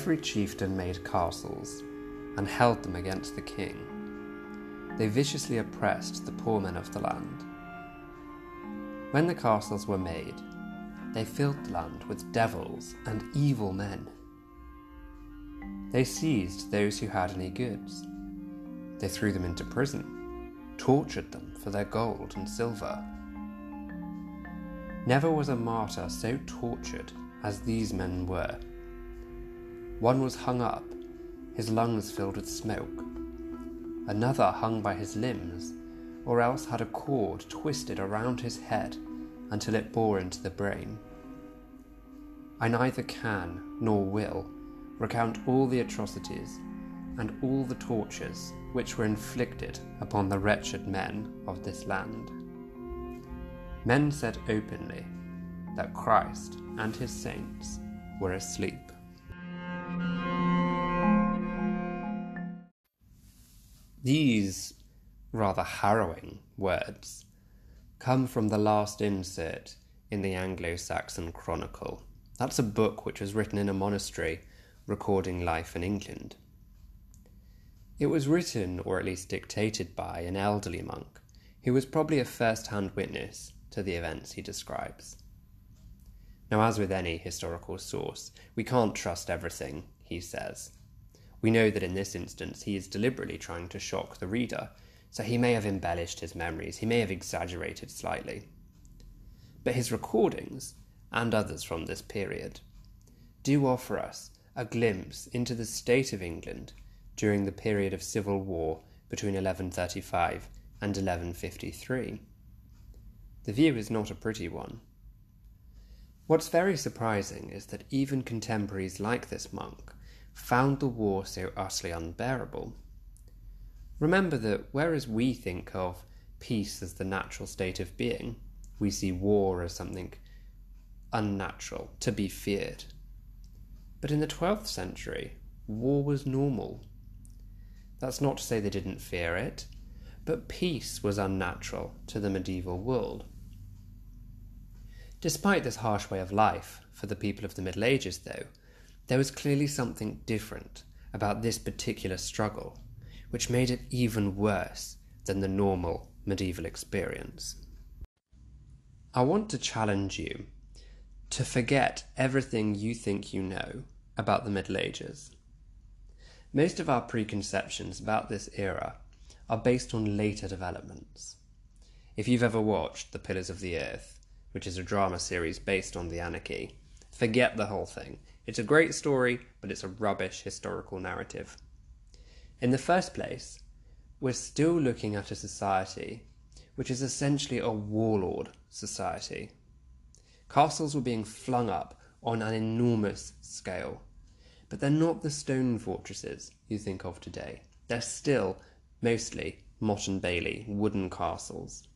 Every chieftain made castles and held them against the king. They viciously oppressed the poor men of the land. When the castles were made, they filled the land with devils and evil men. They seized those who had any goods. They threw them into prison, tortured them for their gold and silver. Never was a martyr so tortured as these men were. One was hung up, his lungs filled with smoke. Another hung by his limbs, or else had a cord twisted around his head until it bore into the brain. I neither can nor will recount all the atrocities and all the tortures which were inflicted upon the wretched men of this land. Men said openly that Christ and his saints were asleep. These rather harrowing words come from the last insert in the Anglo Saxon Chronicle. That's a book which was written in a monastery recording life in England. It was written, or at least dictated by, an elderly monk who was probably a first hand witness to the events he describes. Now, as with any historical source, we can't trust everything he says. We know that in this instance he is deliberately trying to shock the reader, so he may have embellished his memories, he may have exaggerated slightly. But his recordings, and others from this period, do offer us a glimpse into the state of England during the period of civil war between 1135 and 1153. The view is not a pretty one. What's very surprising is that even contemporaries like this monk found the war so utterly unbearable. Remember that whereas we think of peace as the natural state of being, we see war as something unnatural, to be feared. But in the 12th century, war was normal. That's not to say they didn't fear it, but peace was unnatural to the medieval world. Despite this harsh way of life for the people of the Middle Ages, though, there was clearly something different about this particular struggle, which made it even worse than the normal medieval experience. I want to challenge you to forget everything you think you know about the Middle Ages. Most of our preconceptions about this era are based on later developments. If you've ever watched The Pillars of the Earth, which is a drama series based on the anarchy. Forget the whole thing. It's a great story, but it's a rubbish historical narrative. In the first place, we're still looking at a society which is essentially a warlord society. Castles were being flung up on an enormous scale, but they're not the stone fortresses you think of today. They're still mostly Motte and Bailey wooden castles.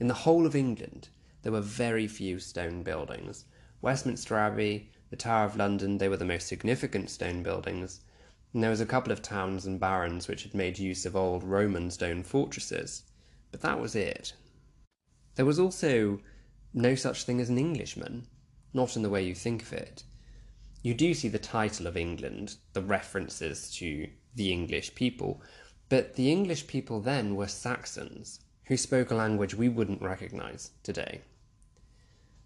In the whole of England, there were very few stone buildings. Westminster Abbey, the Tower of London, they were the most significant stone buildings, and there was a couple of towns and barons which had made use of old Roman stone fortresses, but that was it. There was also no such thing as an Englishman, not in the way you think of it. You do see the title of England, the references to the English people, but the English people then were Saxons, who spoke a language we wouldn't recognise today.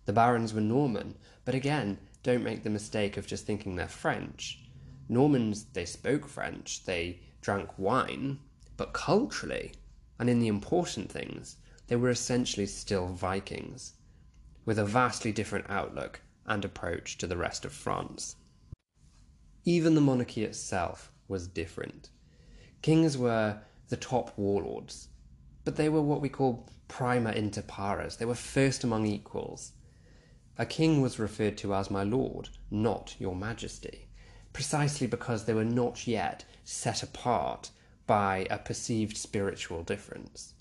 The barons were Norman, but again, don't make the mistake of just thinking they're French. Normans, they spoke French, they drank wine, but culturally, and in the important things, they were essentially still Vikings, with a vastly different outlook and approach to the rest of France. Even the monarchy itself was different. Kings were the top warlords, but they were what we call prima inter pares. They were first among equals. A king was referred to as my lord, not your majesty, precisely because they were not yet set apart by a perceived spiritual difference.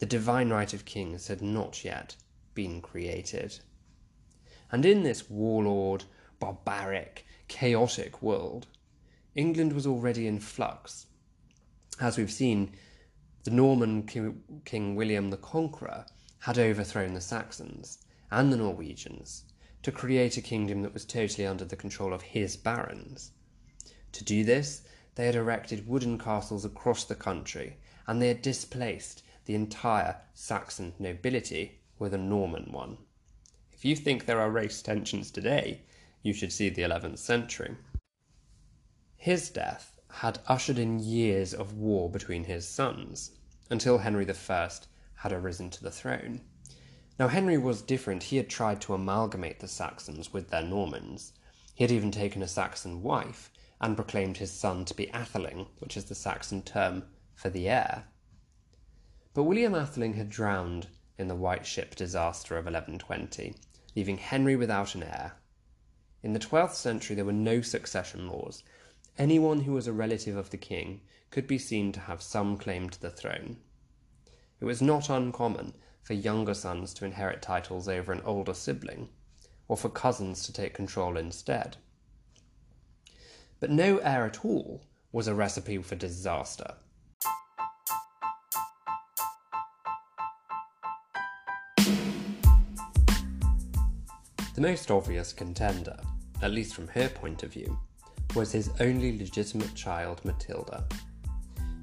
The divine right of kings had not yet been created. And in this warlord, barbaric, chaotic world, England was already in flux. As we've seen, the Norman King William the Conqueror had overthrown the Saxons and the Norwegians. to create a kingdom that was totally under the control of his barons. To do this, they had erected wooden castles across the country, and they had displaced the entire Saxon nobility with a Norman one. If you think there are race tensions today, you should see the 11th century. His death had ushered in years of war between his sons, until Henry I had arisen to the throne. Now, Henry was different. He had tried to amalgamate the Saxons with their Normans. He had even taken a Saxon wife and proclaimed his son to be Atheling, which is the Saxon term for the heir. But William Atheling had drowned in the White Ship disaster of 1120, leaving Henry without an heir. In the 12th century, there were no succession laws, Anyone who was a relative of the king could be seen to have some claim to the throne. It was not uncommon for younger sons to inherit titles over an older sibling, or for cousins to take control instead. But no heir at all was a recipe for disaster. The most obvious contender, at least from her point of view, was his only legitimate child, Matilda.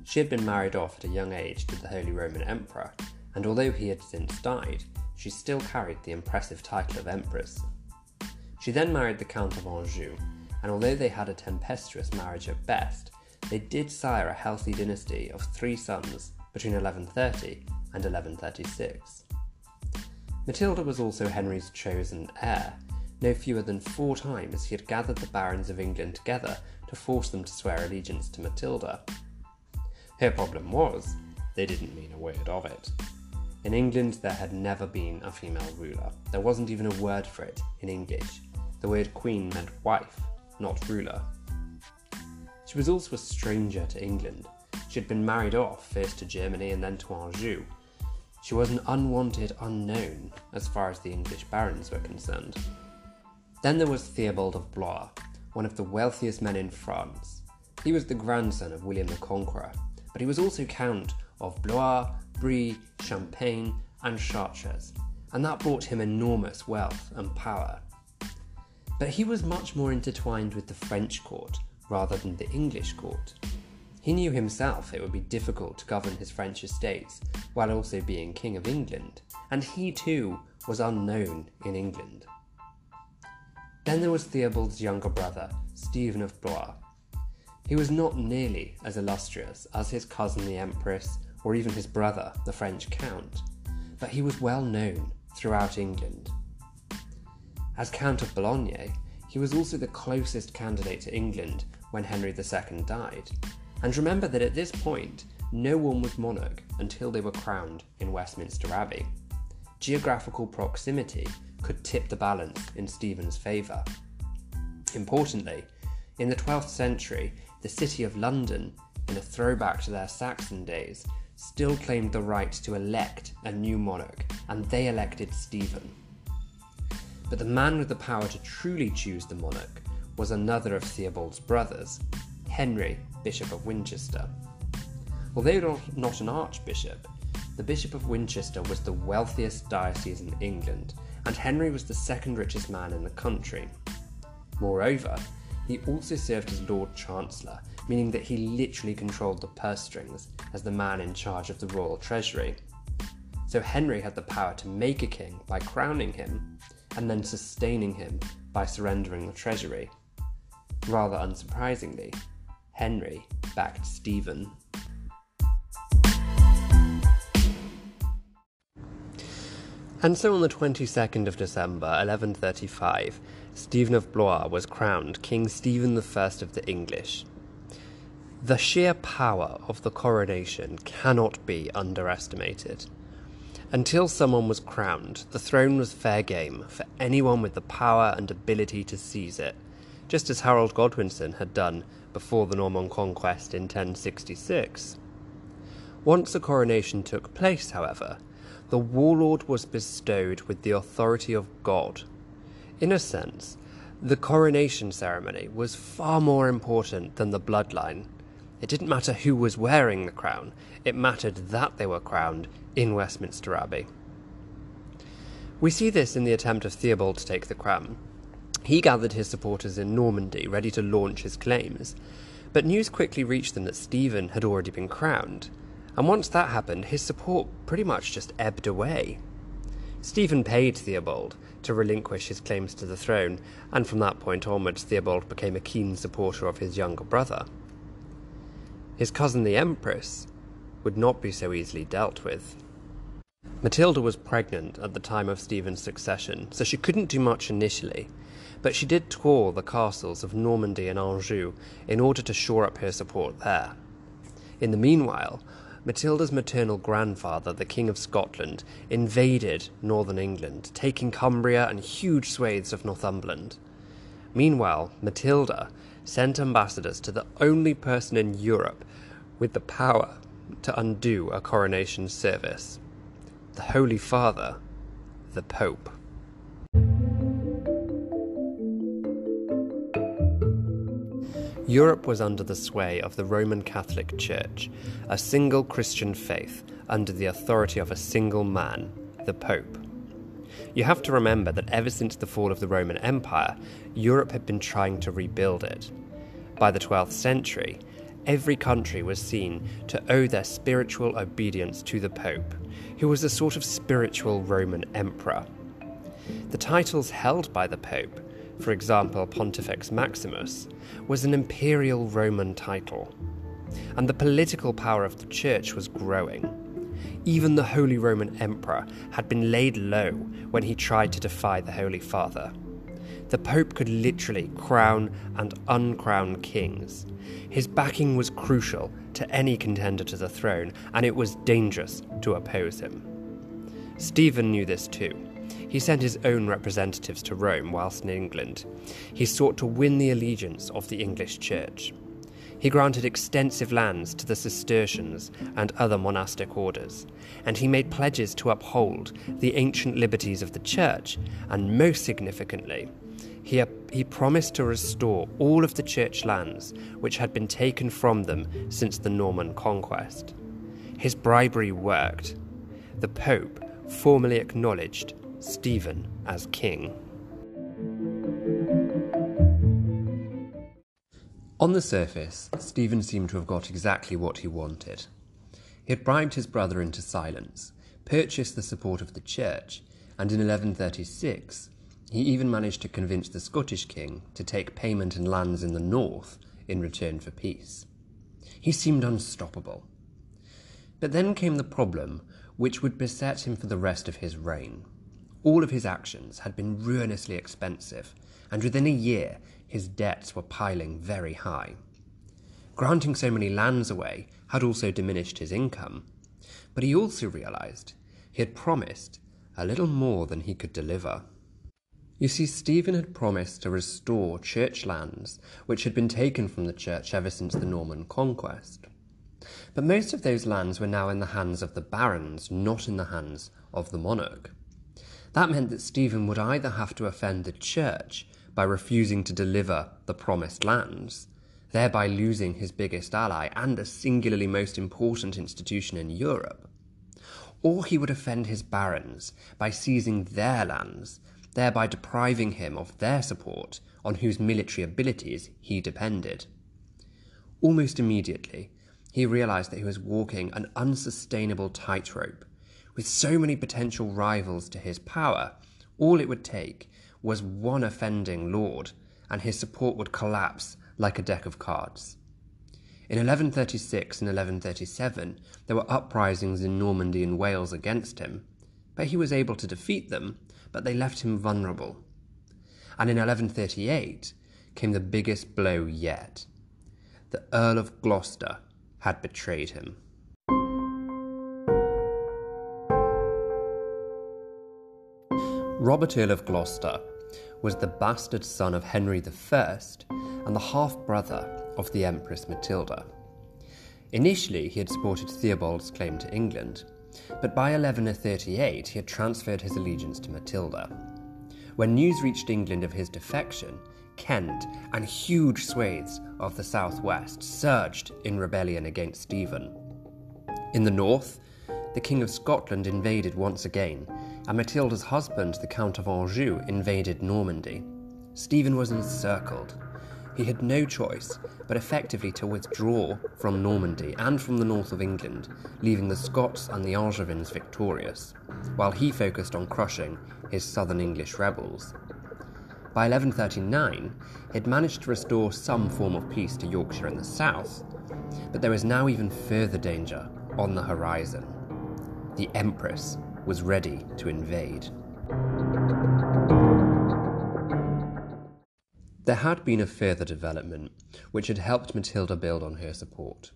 She had been married off at a young age to the Holy Roman Emperor, and although he had since died, she still carried the impressive title of Empress. She then married the Count of Anjou, and although they had a tempestuous marriage at best, they did sire a healthy dynasty of three sons between 1130 and 1136. Matilda was also Henry's chosen heir, no fewer than four times he had gathered the barons of England together to force them to swear allegiance to Matilda. Her problem was, they didn't mean a word of it. In England, there had never been a female ruler. There wasn't even a word for it in English. The word queen meant wife, not ruler. She was also a stranger to England. She had been married off, first to Germany and then to Anjou. She was an unwanted unknown as far as the English barons were concerned. Then there was Theobald of Blois, one of the wealthiest men in France. He was the grandson of William the Conqueror, but he was also Count of Blois, Brie, Champagne, and Chartres, and that brought him enormous wealth and power. But he was much more intertwined with the French court rather than the English court. He knew himself it would be difficult to govern his French estates while also being King of England, and he too was unknown in England. Then there was Theobald's younger brother, Stephen of Blois. He was not nearly as illustrious as his cousin the Empress, or even his brother, the French Count, but he was well known throughout England. As Count of Boulogne, he was also the closest candidate to England when Henry II died. And remember that at this point, no one was monarch until they were crowned in Westminster Abbey. Geographical proximity could tip the balance in Stephen's favour. Importantly, in the 12th century, the city of London, in a throwback to their Saxon days, still claimed the right to elect a new monarch, and they elected Stephen. But the man with the power to truly choose the monarch was another of Theobald's brothers, Henry, Bishop of Winchester. Although not an archbishop, the Bishop of Winchester was the wealthiest diocese in England and Henry was the second richest man in the country. Moreover, he also served as Lord Chancellor, meaning that he literally controlled the purse strings as the man in charge of the royal treasury. So Henry had the power to make a king by crowning him, and then sustaining him by surrendering the treasury. Rather unsurprisingly, Henry backed Stephen. And so on the 22nd of December, 1135, Stephen of Blois was crowned King Stephen I of the English. The sheer power of the coronation cannot be underestimated. Until someone was crowned, the throne was fair game for anyone with the power and ability to seize it, just as Harold Godwinson had done before the Norman conquest in 1066. Once a coronation took place, however, the warlord was bestowed with the authority of God. In a sense, the coronation ceremony was far more important than the bloodline. It didn't matter who was wearing the crown, it mattered that they were crowned in Westminster Abbey. We see this in the attempt of Theobald to take the crown. He gathered his supporters in Normandy, ready to launch his claims, but news quickly reached them that Stephen had already been crowned, and once that happened, his support pretty much just ebbed away. Stephen paid Theobald to relinquish his claims to the throne, and from that point onwards, Theobald became a keen supporter of his younger brother. His cousin, the Empress, would not be so easily dealt with. Matilda was pregnant at the time of Stephen's succession, so she couldn't do much initially, but she did tour the castles of Normandy and Anjou in order to shore up her support there. In the meanwhile, Matilda's maternal grandfather, the King of Scotland, invaded northern England, taking Cumbria and huge swathes of Northumberland. Meanwhile, Matilda sent ambassadors to the only person in Europe with the power to undo a coronation service the Holy Father, the Pope. Europe was under the sway of the Roman Catholic Church, a single Christian faith under the authority of a single man, the Pope. You have to remember that ever since the fall of the Roman Empire, Europe had been trying to rebuild it. By the 12th century, every country was seen to owe their spiritual obedience to the Pope, who was a sort of spiritual Roman emperor. The titles held by the Pope for example Pontifex Maximus, was an imperial Roman title. And the political power of the church was growing. Even the Holy Roman Emperor had been laid low when he tried to defy the Holy Father. The Pope could literally crown and uncrown kings. His backing was crucial to any contender to the throne, and it was dangerous to oppose him. Stephen knew this too. He sent his own representatives to Rome whilst in England. He sought to win the allegiance of the English Church. He granted extensive lands to the Cistercians and other monastic orders, and he made pledges to uphold the ancient liberties of the Church, and most significantly, he, he promised to restore all of the church lands which had been taken from them since the Norman conquest. His bribery worked. The Pope formally acknowledged Stephen as king. On the surface, Stephen seemed to have got exactly what he wanted. He had bribed his brother into silence, purchased the support of the church, and in 1136 he even managed to convince the Scottish king to take payment in lands in the north in return for peace. He seemed unstoppable. But then came the problem which would beset him for the rest of his reign. All of his actions had been ruinously expensive, and within a year his debts were piling very high. Granting so many lands away had also diminished his income, but he also realized he had promised a little more than he could deliver. You see, Stephen had promised to restore church lands which had been taken from the church ever since the Norman conquest. But most of those lands were now in the hands of the barons, not in the hands of the monarch. That meant that Stephen would either have to offend the church by refusing to deliver the promised lands, thereby losing his biggest ally and a singularly most important institution in Europe, or he would offend his barons by seizing their lands, thereby depriving him of their support on whose military abilities he depended. Almost immediately, he realized that he was walking an unsustainable tightrope with so many potential rivals to his power, all it would take was one offending lord, and his support would collapse like a deck of cards. In 1136 and 1137, there were uprisings in Normandy and Wales against him, but he was able to defeat them, but they left him vulnerable. And in 1138 came the biggest blow yet. The Earl of Gloucester had betrayed him. Robert Earl of Gloucester was the bastard son of Henry I and the half brother of the Empress Matilda. Initially, he had supported Theobald's claim to England, but by 1138 he had transferred his allegiance to Matilda. When news reached England of his defection, Kent and huge swathes of the southwest surged in rebellion against Stephen. In the north, the King of Scotland invaded once again and Matilda's husband, the Count of Anjou, invaded Normandy, Stephen was encircled. He had no choice but effectively to withdraw from Normandy and from the north of England, leaving the Scots and the Angevins victorious, while he focused on crushing his southern English rebels. By 1139, he had managed to restore some form of peace to Yorkshire in the south, but there was now even further danger on the horizon. The Empress was ready to invade. There had been a further development which had helped Matilda build on her support.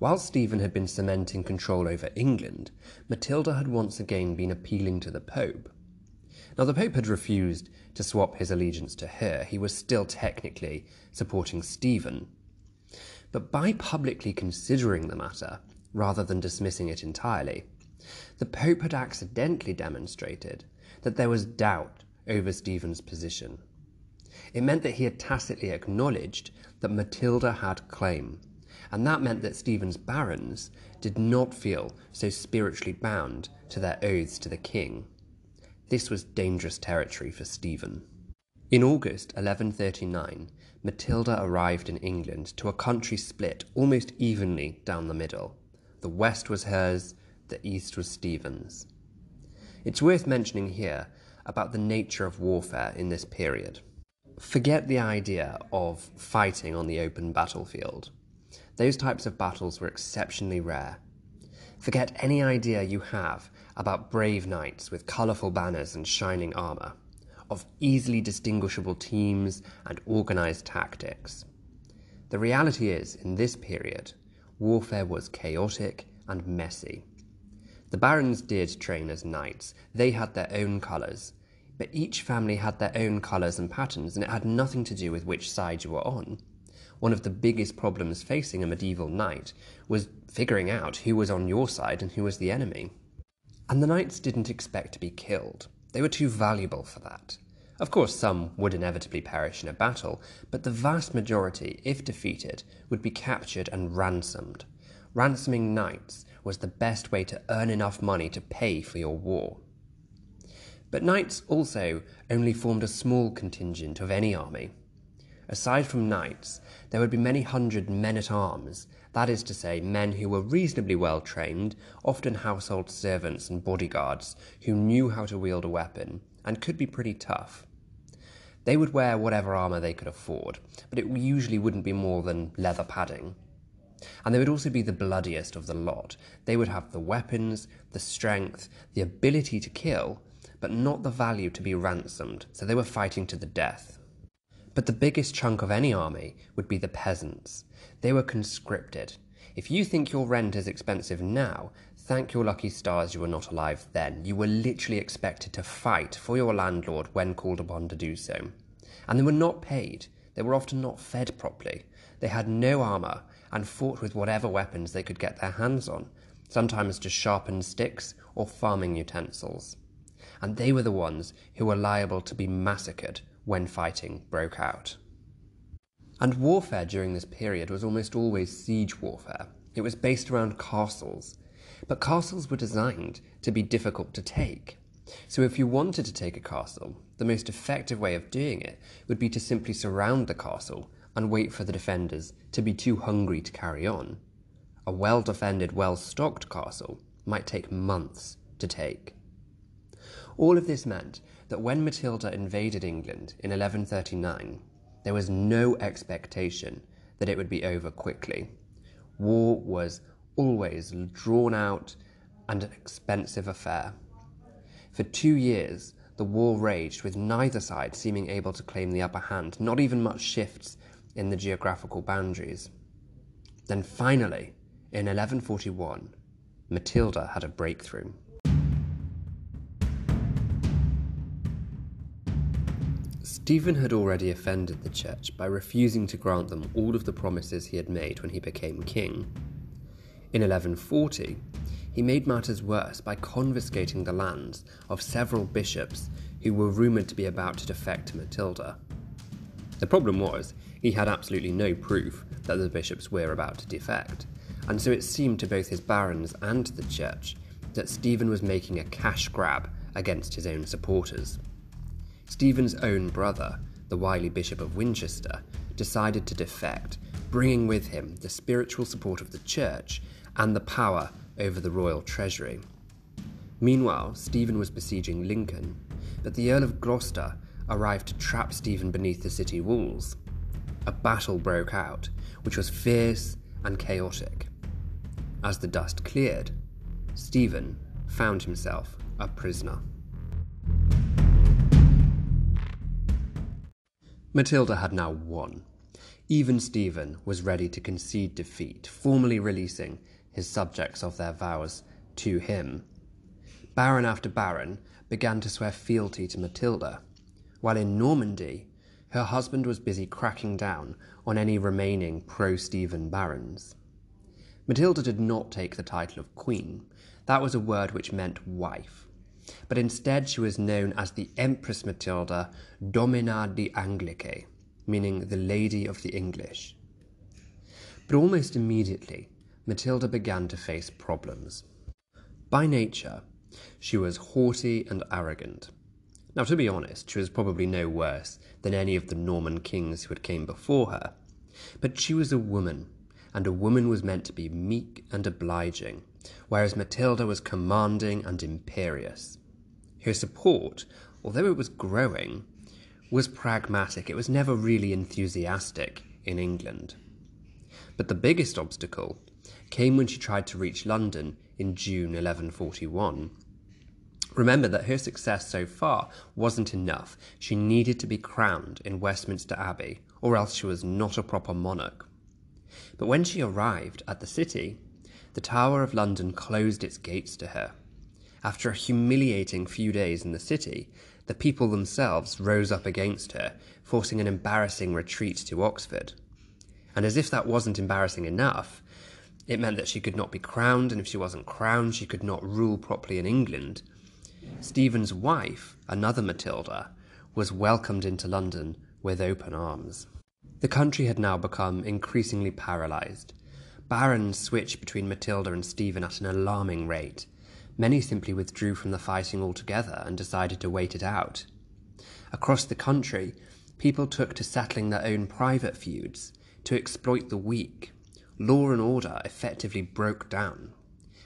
While Stephen had been cementing control over England, Matilda had once again been appealing to the Pope. Now, the Pope had refused to swap his allegiance to her. He was still technically supporting Stephen. But by publicly considering the matter, rather than dismissing it entirely, the Pope had accidentally demonstrated that there was doubt over Stephen's position. It meant that he had tacitly acknowledged that Matilda had claim, and that meant that Stephen's barons did not feel so spiritually bound to their oaths to the king. This was dangerous territory for Stephen. In August 1139, Matilda arrived in England to a country split almost evenly down the middle. The west was hers, the east was Stephen's. It's worth mentioning here about the nature of warfare in this period. Forget the idea of fighting on the open battlefield. Those types of battles were exceptionally rare. Forget any idea you have about brave knights with colourful banners and shining armour, of easily distinguishable teams and organised tactics. The reality is, in this period, warfare was chaotic and messy. The barons did train as knights, they had their own colours, but each family had their own colours and patterns, and it had nothing to do with which side you were on. One of the biggest problems facing a medieval knight was figuring out who was on your side and who was the enemy. And the knights didn't expect to be killed. They were too valuable for that. Of course, some would inevitably perish in a battle, but the vast majority, if defeated, would be captured and ransomed. Ransoming knights was the best way to earn enough money to pay for your war. But knights also only formed a small contingent of any army. Aside from knights, there would be many hundred men at arms, that is to say, men who were reasonably well trained, often household servants and bodyguards, who knew how to wield a weapon and could be pretty tough. They would wear whatever armour they could afford, but it usually wouldn't be more than leather padding. And they would also be the bloodiest of the lot. They would have the weapons, the strength, the ability to kill, but not the value to be ransomed, so they were fighting to the death. But the biggest chunk of any army would be the peasants. They were conscripted. If you think your rent is expensive now, thank your lucky stars you were not alive then. You were literally expected to fight for your landlord when called upon to do so. And they were not paid. They were often not fed properly. They had no armour and fought with whatever weapons they could get their hands on, sometimes just sharpened sticks or farming utensils and they were the ones who were liable to be massacred when fighting broke out. And warfare during this period was almost always siege warfare. It was based around castles, but castles were designed to be difficult to take. So, if you wanted to take a castle, the most effective way of doing it would be to simply surround the castle and wait for the defenders to be too hungry to carry on. A well defended, well stocked castle might take months to take. All of this meant that when Matilda invaded England in 1139, there was no expectation that it would be over quickly. War was always drawn out and an expensive affair. For two years, the war raged with neither side seeming able to claim the upper hand, not even much shifts in the geographical boundaries. Then finally, in 1141, Matilda had a breakthrough. Stephen had already offended the church by refusing to grant them all of the promises he had made when he became king. In 1140, he made matters worse by confiscating the lands of several bishops who were rumoured to be about to defect to Matilda. The problem was, he had absolutely no proof that the bishops were about to defect, and so it seemed to both his barons and the church that Stephen was making a cash grab against his own supporters. Stephen's own brother, the wily Bishop of Winchester, decided to defect, bringing with him the spiritual support of the church and the power over the royal treasury. Meanwhile, Stephen was besieging Lincoln, but the Earl of Gloucester arrived to trap Stephen beneath the city walls. A battle broke out, which was fierce and chaotic. As the dust cleared, Stephen found himself a prisoner. Matilda had now won. Even Stephen was ready to concede defeat, formally releasing his subjects of their vows to him. Baron after baron began to swear fealty to Matilda, while in Normandy, her husband was busy cracking down on any remaining pro Stephen barons. Matilda did not take the title of queen, that was a word which meant wife but instead she was known as the Empress Matilda Domina di Anglicae, meaning the Lady of the English. But almost immediately, Matilda began to face problems. By nature, she was haughty and arrogant. Now, to be honest, she was probably no worse than any of the Norman kings who had came before her. But she was a woman, and a woman was meant to be meek and obliging, whereas Matilda was commanding and imperious. Her support, although it was growing, was pragmatic. It was never really enthusiastic in England. But the biggest obstacle came when she tried to reach London in June 1141. Remember that her success so far wasn't enough. She needed to be crowned in Westminster Abbey, or else she was not a proper monarch. But when she arrived at the city, the Tower of London closed its gates to her. After a humiliating few days in the city, the people themselves rose up against her, forcing an embarrassing retreat to Oxford. And as if that wasn't embarrassing enough, it meant that she could not be crowned, and if she wasn't crowned, she could not rule properly in England. Stephen's wife, another Matilda, was welcomed into London with open arms. The country had now become increasingly paralysed, Barons switched between Matilda and Stephen at an alarming rate. Many simply withdrew from the fighting altogether and decided to wait it out. Across the country, people took to settling their own private feuds, to exploit the weak. Law and order effectively broke down.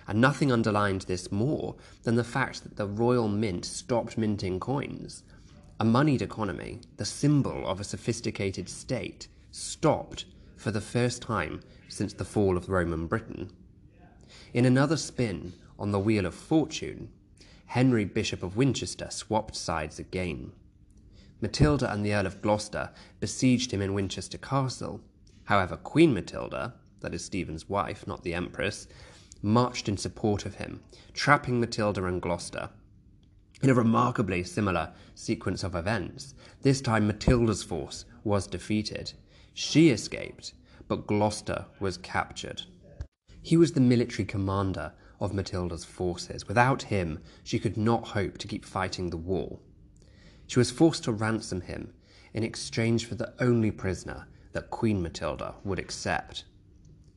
And nothing underlined this more than the fact that the Royal Mint stopped minting coins. A moneyed economy, the symbol of a sophisticated state, stopped for the first time since the fall of Roman Britain. In another spin on the wheel of fortune, Henry, Bishop of Winchester, swapped sides again. Matilda and the Earl of Gloucester besieged him in Winchester Castle. However, Queen Matilda, that is Stephen's wife, not the Empress, marched in support of him, trapping Matilda and Gloucester. In a remarkably similar sequence of events, this time Matilda's force was defeated. She escaped, but Gloucester was captured. He was the military commander of Matilda's forces. Without him, she could not hope to keep fighting the war. She was forced to ransom him in exchange for the only prisoner that Queen Matilda would accept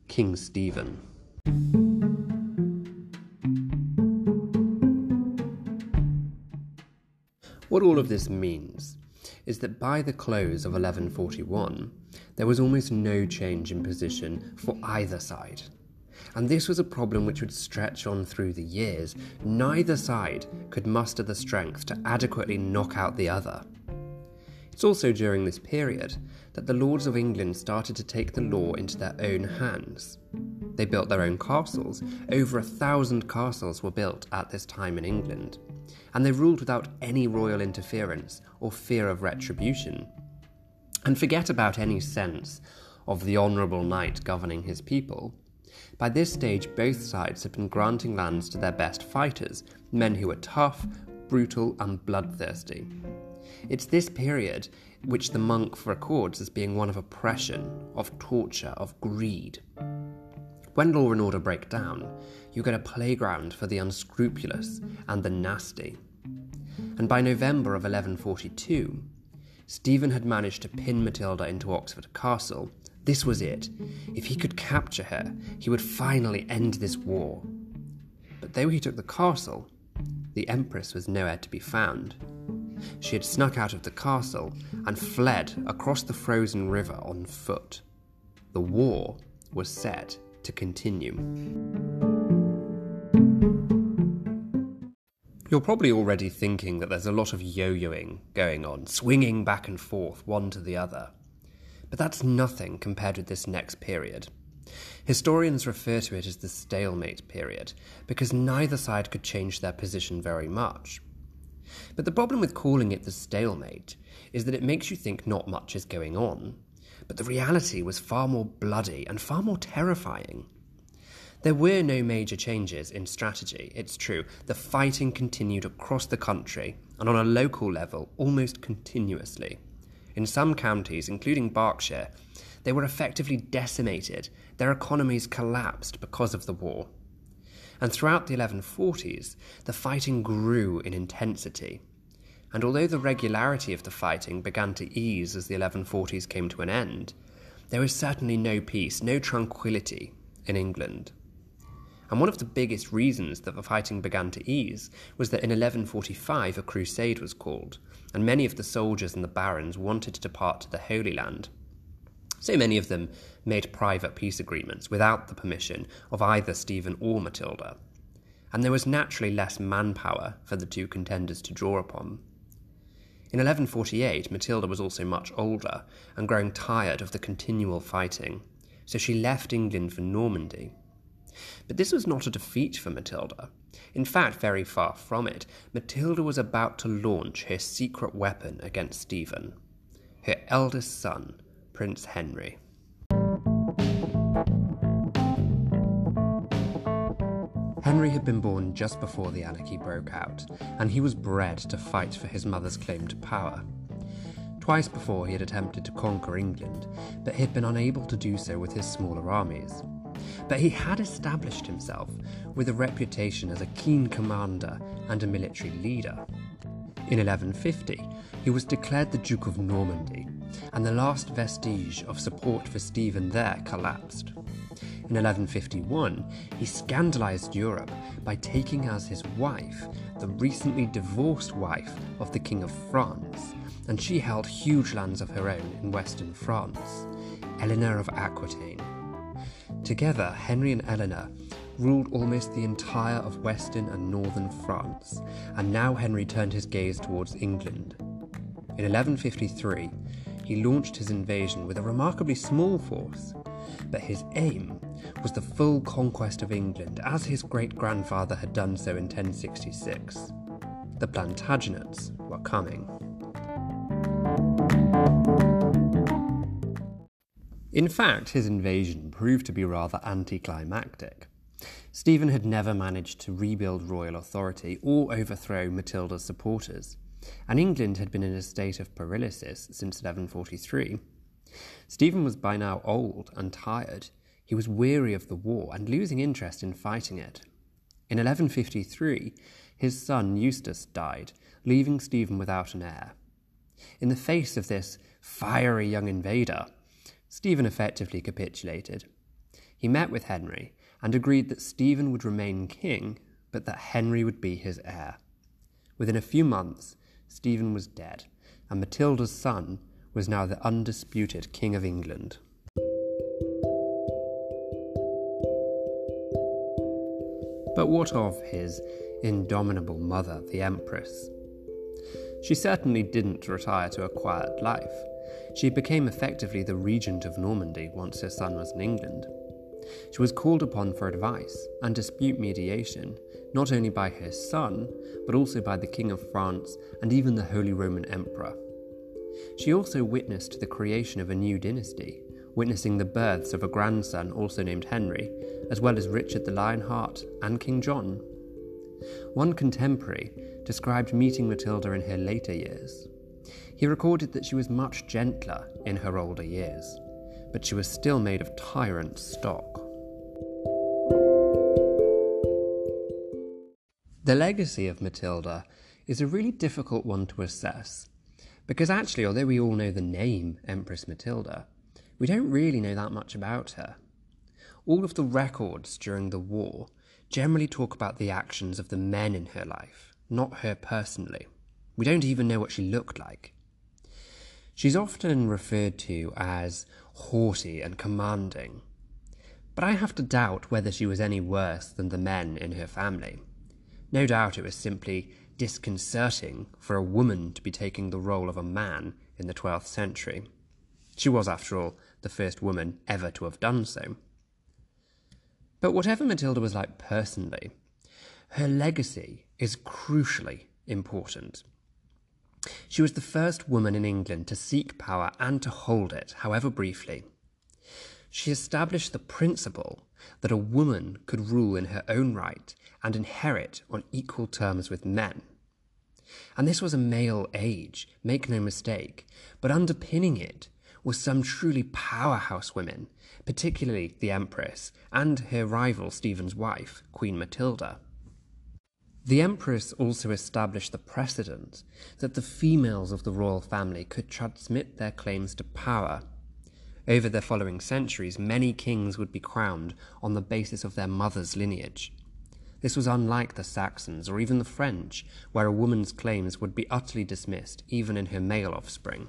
King Stephen. What all of this means is that by the close of 1141, there was almost no change in position for either side. And this was a problem which would stretch on through the years. Neither side could muster the strength to adequately knock out the other. It's also during this period that the lords of England started to take the law into their own hands. They built their own castles. Over a thousand castles were built at this time in England, and they ruled without any royal interference or fear of retribution. And forget about any sense of the honourable knight governing his people. By this stage, both sides had been granting lands to their best fighters, men who were tough, brutal, and bloodthirsty. It's this period which the monk records as being one of oppression, of torture, of greed. When law and order break down, you get a playground for the unscrupulous and the nasty. And by November of 1142, Stephen had managed to pin Matilda into Oxford Castle. This was it. If he could capture her, he would finally end this war. But though he took the castle, the Empress was nowhere to be found. She had snuck out of the castle and fled across the frozen river on foot. The war was set to continue. You're probably already thinking that there's a lot of yo yoing going on, swinging back and forth, one to the other. But that's nothing compared with this next period. Historians refer to it as the stalemate period because neither side could change their position very much. But the problem with calling it the stalemate is that it makes you think not much is going on, but the reality was far more bloody and far more terrifying. There were no major changes in strategy, it's true. The fighting continued across the country and on a local level almost continuously. In some counties, including Berkshire, they were effectively decimated, their economies collapsed because of the war. And throughout the 1140s, the fighting grew in intensity. And although the regularity of the fighting began to ease as the 1140s came to an end, there was certainly no peace, no tranquility in England. And one of the biggest reasons that the fighting began to ease was that in 1145 a crusade was called, and many of the soldiers and the barons wanted to depart to the Holy Land. So many of them made private peace agreements without the permission of either Stephen or Matilda, and there was naturally less manpower for the two contenders to draw upon. In 1148, Matilda was also much older and growing tired of the continual fighting, so she left England for Normandy. But this was not a defeat for Matilda. In fact, very far from it, Matilda was about to launch her secret weapon against Stephen, her eldest son, Prince Henry. Henry had been born just before the anarchy broke out, and he was bred to fight for his mother's claim to power. Twice before he had attempted to conquer England, but he had been unable to do so with his smaller armies. But he had established himself with a reputation as a keen commander and a military leader. In 1150, he was declared the Duke of Normandy, and the last vestige of support for Stephen there collapsed. In 1151, he scandalized Europe by taking as his wife the recently divorced wife of the King of France, and she held huge lands of her own in western France, Eleanor of Aquitaine. Together, Henry and Eleanor ruled almost the entire of western and northern France, and now Henry turned his gaze towards England. In 1153, he launched his invasion with a remarkably small force, but his aim was the full conquest of England, as his great grandfather had done so in 1066. The Plantagenets were coming. In fact, his invasion proved to be rather anticlimactic. Stephen had never managed to rebuild royal authority or overthrow Matilda's supporters, and England had been in a state of paralysis since 1143. Stephen was by now old and tired. He was weary of the war and losing interest in fighting it. In 1153, his son Eustace died, leaving Stephen without an heir. In the face of this fiery young invader, Stephen effectively capitulated. He met with Henry and agreed that Stephen would remain king, but that Henry would be his heir. Within a few months, Stephen was dead, and Matilda's son was now the undisputed King of England. But what of his indomitable mother, the Empress? She certainly didn't retire to a quiet life. She became effectively the regent of Normandy once her son was in England. She was called upon for advice and dispute mediation, not only by her son, but also by the King of France and even the Holy Roman Emperor. She also witnessed the creation of a new dynasty, witnessing the births of a grandson also named Henry, as well as Richard the Lionheart and King John. One contemporary described meeting Matilda in her later years. He recorded that she was much gentler in her older years, but she was still made of tyrant stock. The legacy of Matilda is a really difficult one to assess, because actually, although we all know the name Empress Matilda, we don't really know that much about her. All of the records during the war generally talk about the actions of the men in her life, not her personally. We don't even know what she looked like. She's often referred to as haughty and commanding, but I have to doubt whether she was any worse than the men in her family. No doubt it was simply disconcerting for a woman to be taking the role of a man in the 12th century. She was, after all, the first woman ever to have done so. But whatever Matilda was like personally, her legacy is crucially important. She was the first woman in England to seek power and to hold it, however briefly. She established the principle that a woman could rule in her own right and inherit on equal terms with men. And this was a male age, make no mistake, but underpinning it was some truly powerhouse women, particularly the Empress and her rival Stephen's wife, Queen Matilda. The Empress also established the precedent that the females of the royal family could transmit their claims to power. Over the following centuries, many kings would be crowned on the basis of their mother's lineage. This was unlike the Saxons or even the French, where a woman's claims would be utterly dismissed, even in her male offspring.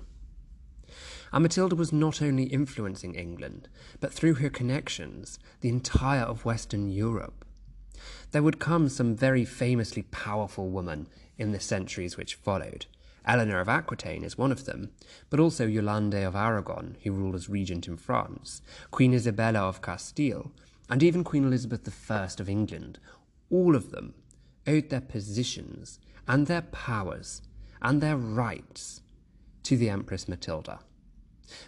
And Matilda was not only influencing England, but through her connections, the entire of Western Europe. There would come some very famously powerful women in the centuries which followed. Eleanor of Aquitaine is one of them, but also Yolande of Aragon, who ruled as regent in France, Queen Isabella of Castile, and even Queen Elizabeth I of England. All of them owed their positions and their powers and their rights to the Empress Matilda.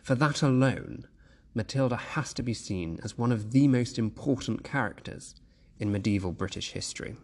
For that alone, Matilda has to be seen as one of the most important characters in medieval British history.